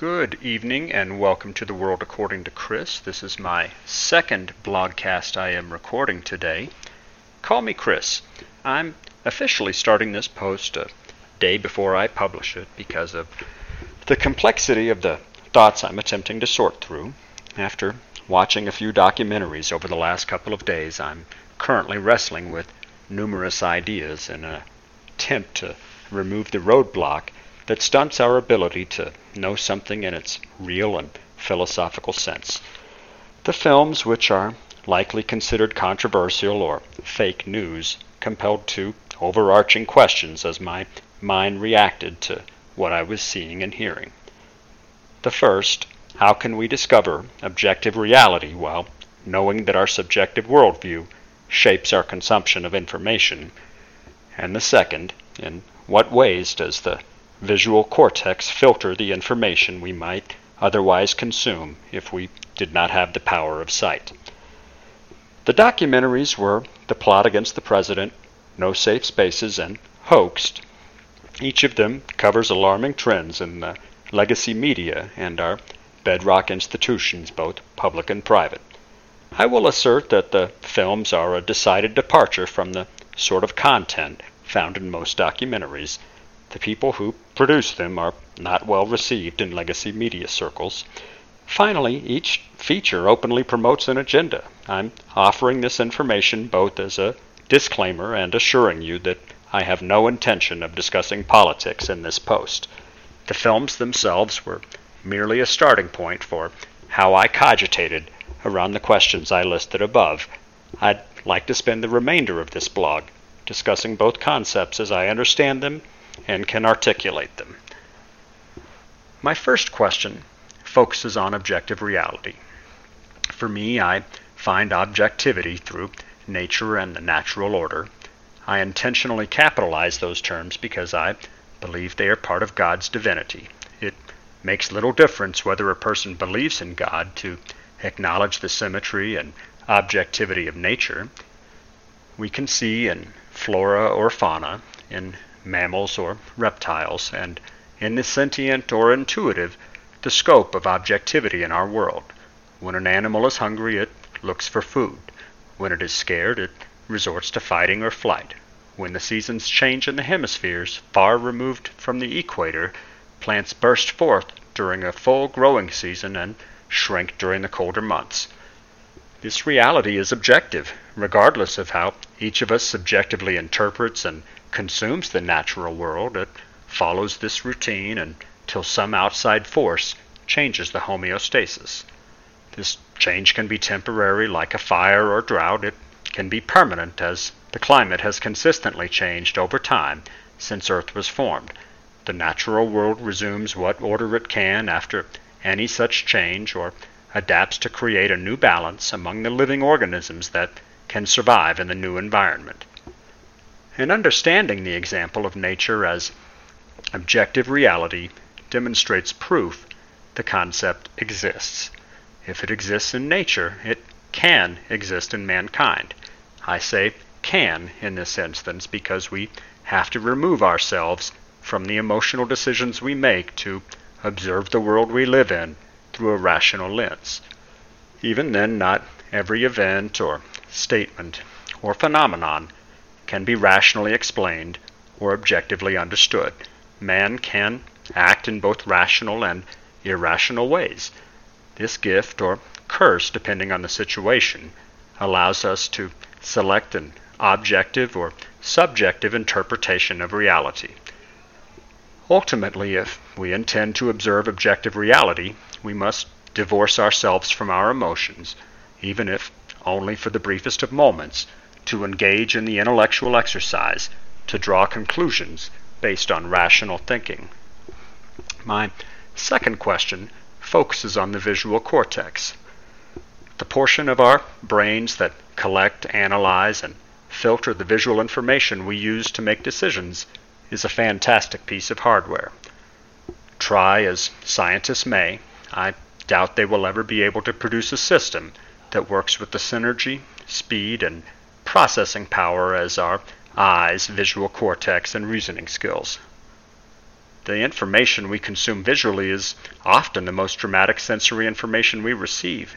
Good evening and welcome to the World According to Chris. This is my second blogcast I am recording today. Call me Chris. I'm officially starting this post a day before I publish it because of the complexity of the thoughts I'm attempting to sort through. After watching a few documentaries over the last couple of days, I'm currently wrestling with numerous ideas in an attempt to remove the roadblock that stunts our ability to know something in its real and philosophical sense. The films, which are likely considered controversial or fake news, compelled two overarching questions as my mind reacted to what I was seeing and hearing. The first, how can we discover objective reality while knowing that our subjective worldview shapes our consumption of information? And the second, in what ways does the visual cortex filter the information we might otherwise consume if we did not have the power of sight. The documentaries were The Plot Against the President, No Safe Spaces, and Hoaxed. Each of them covers alarming trends in the legacy media and our bedrock institutions, both public and private. I will assert that the films are a decided departure from the sort of content found in most documentaries the people who produce them are not well received in legacy media circles. Finally, each feature openly promotes an agenda. I'm offering this information both as a disclaimer and assuring you that I have no intention of discussing politics in this post. The films themselves were merely a starting point for how I cogitated around the questions I listed above. I'd like to spend the remainder of this blog discussing both concepts as I understand them and can articulate them. My first question focuses on objective reality. For me, I find objectivity through nature and the natural order. I intentionally capitalize those terms because I believe they are part of God's divinity. It makes little difference whether a person believes in God to acknowledge the symmetry and objectivity of nature. We can see in flora or fauna, in mammals or reptiles, and in the sentient or intuitive, the scope of objectivity in our world. When an animal is hungry, it looks for food. When it is scared, it resorts to fighting or flight. When the seasons change in the hemispheres, far removed from the equator, plants burst forth during a full growing season and shrink during the colder months. This reality is objective, regardless of how each of us subjectively interprets and consumes the natural world, it follows this routine until some outside force changes the homeostasis. This change can be temporary, like a fire or drought. It can be permanent, as the climate has consistently changed over time since Earth was formed. The natural world resumes what order it can after any such change, or adapts to create a new balance among the living organisms that can survive in the new environment. In understanding the example of nature as objective reality demonstrates proof the concept exists. If it exists in nature, it can exist in mankind. I say can in this instance because we have to remove ourselves from the emotional decisions we make to observe the world we live in through a rational lens. Even then, not every event or statement or phenomenon can be rationally explained or objectively understood. Man can act in both rational and irrational ways. This gift, or curse depending on the situation, allows us to select an objective or subjective interpretation of reality. Ultimately, if we intend to observe objective reality, we must divorce ourselves from our emotions, even if only for the briefest of moments, to engage in the intellectual exercise to draw conclusions based on rational thinking. My second question focuses on the visual cortex, the portion of our brains that collect, analyze, and filter the visual information we use to make decisions is a fantastic piece of hardware. Try as scientists may, I doubt they will ever be able to produce a system that works with the synergy, speed, and processing power as our eyes, visual cortex, and reasoning skills. the information we consume visually is often the most dramatic sensory information we receive.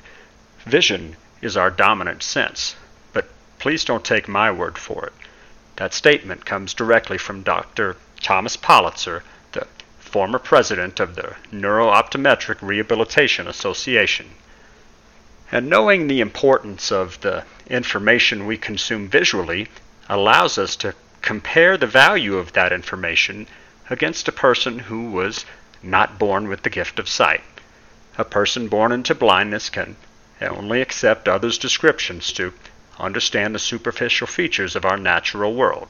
Vision is our dominant sense, but please don't take my word for it. That statement comes directly from Dr. Thomas Politzer, the former president of the Neurooptometric Rehabilitation Association. And knowing the importance of the information we consume visually allows us to compare the value of that information against a person who was not born with the gift of sight. A person born into blindness can only accept others' descriptions to understand the superficial features of our natural world.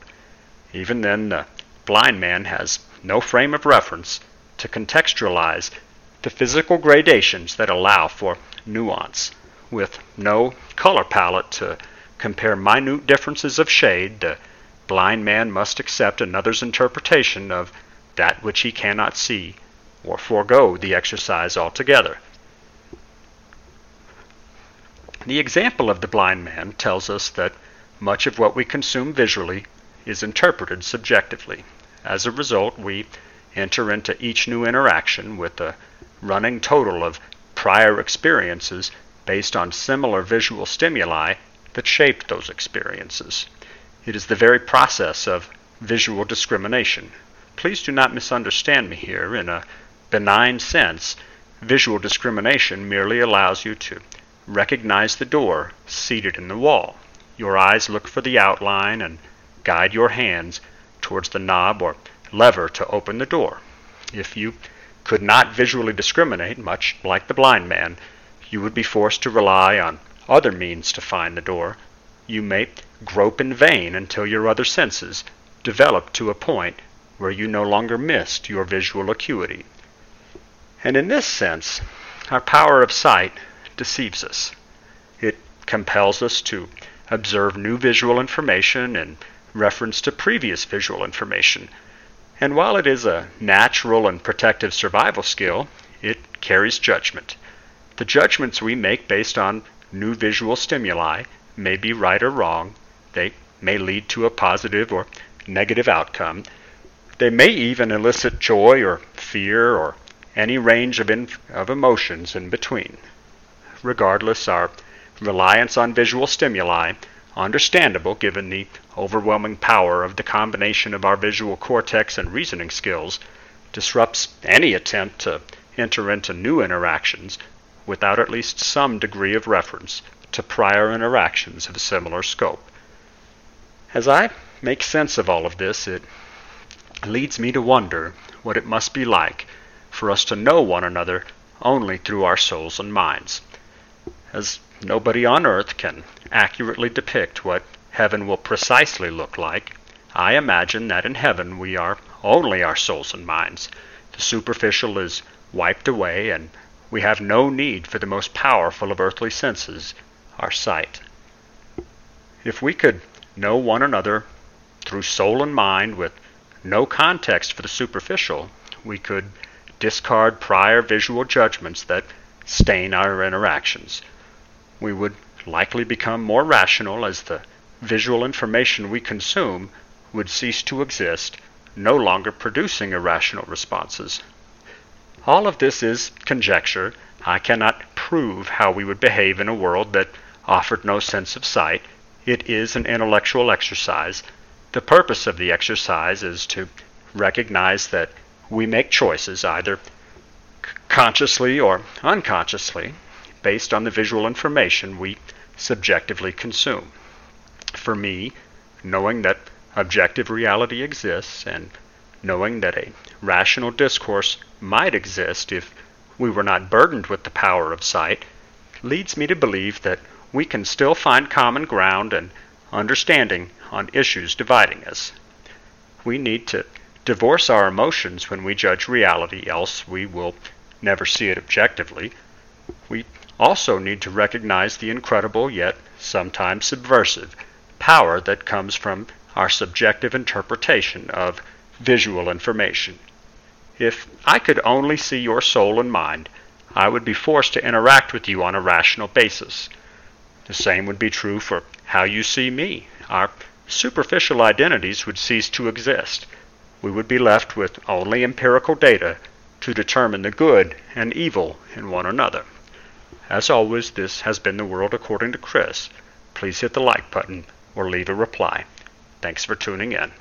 Even then, the blind man has no frame of reference to contextualize the physical gradations that allow for nuance, with no color palette to compare minute differences of shade, the blind man must accept another's interpretation of that which he cannot see, or forego the exercise altogether. The example of the blind man tells us that much of what we consume visually is interpreted subjectively. As a result, we enter into each new interaction with a running total of prior experiences based on similar visual stimuli that shaped those experiences. It is the very process of visual discrimination. Please do not misunderstand me here. In a benign sense, visual discrimination merely allows you to recognize the door seated in the wall. Your eyes look for the outline and guide your hands towards the knob or lever to open the door. If you could not visually discriminate, much like the blind man, you would be forced to rely on other means to find the door. You may grope in vain until your other senses develop to a point where you no longer missed your visual acuity. And in this sense, our power of sight deceives us. It compels us to observe new visual information in reference to previous visual information. And while it is a natural and protective survival skill, it carries judgment. The judgments we make based on new visual stimuli may be right or wrong. They may lead to a positive or negative outcome. They may even elicit joy or fear or any range of, of emotions in between regardless, our reliance on visual stimuli, understandable given the overwhelming power of the combination of our visual cortex and reasoning skills, disrupts any attempt to enter into new interactions without at least some degree of reference to prior interactions of similar scope. As I make sense of all of this, it leads me to wonder what it must be like for us to know one another only through our souls and minds as nobody on earth can accurately depict what heaven will precisely look like, I imagine that in heaven we are only our souls and minds. The superficial is wiped away, and we have no need for the most powerful of earthly senses, our sight. If we could know one another through soul and mind with no context for the superficial, we could discard prior visual judgments that stain our interactions we would likely become more rational as the visual information we consume would cease to exist, no longer producing irrational responses. All of this is conjecture. I cannot prove how we would behave in a world that offered no sense of sight. It is an intellectual exercise. The purpose of the exercise is to recognize that we make choices either consciously or unconsciously, based on the visual information we subjectively consume. For me, knowing that objective reality exists and knowing that a rational discourse might exist if we were not burdened with the power of sight, leads me to believe that we can still find common ground and understanding on issues dividing us. We need to divorce our emotions when we judge reality, else we will never see it objectively. We also need to recognize the incredible, yet sometimes subversive, power that comes from our subjective interpretation of visual information. If I could only see your soul and mind, I would be forced to interact with you on a rational basis. The same would be true for how you see me. Our superficial identities would cease to exist. we would be left with only empirical data to determine the good and evil in one another. As always, this has been The World According to Chris. Please hit the like button or leave a reply. Thanks for tuning in.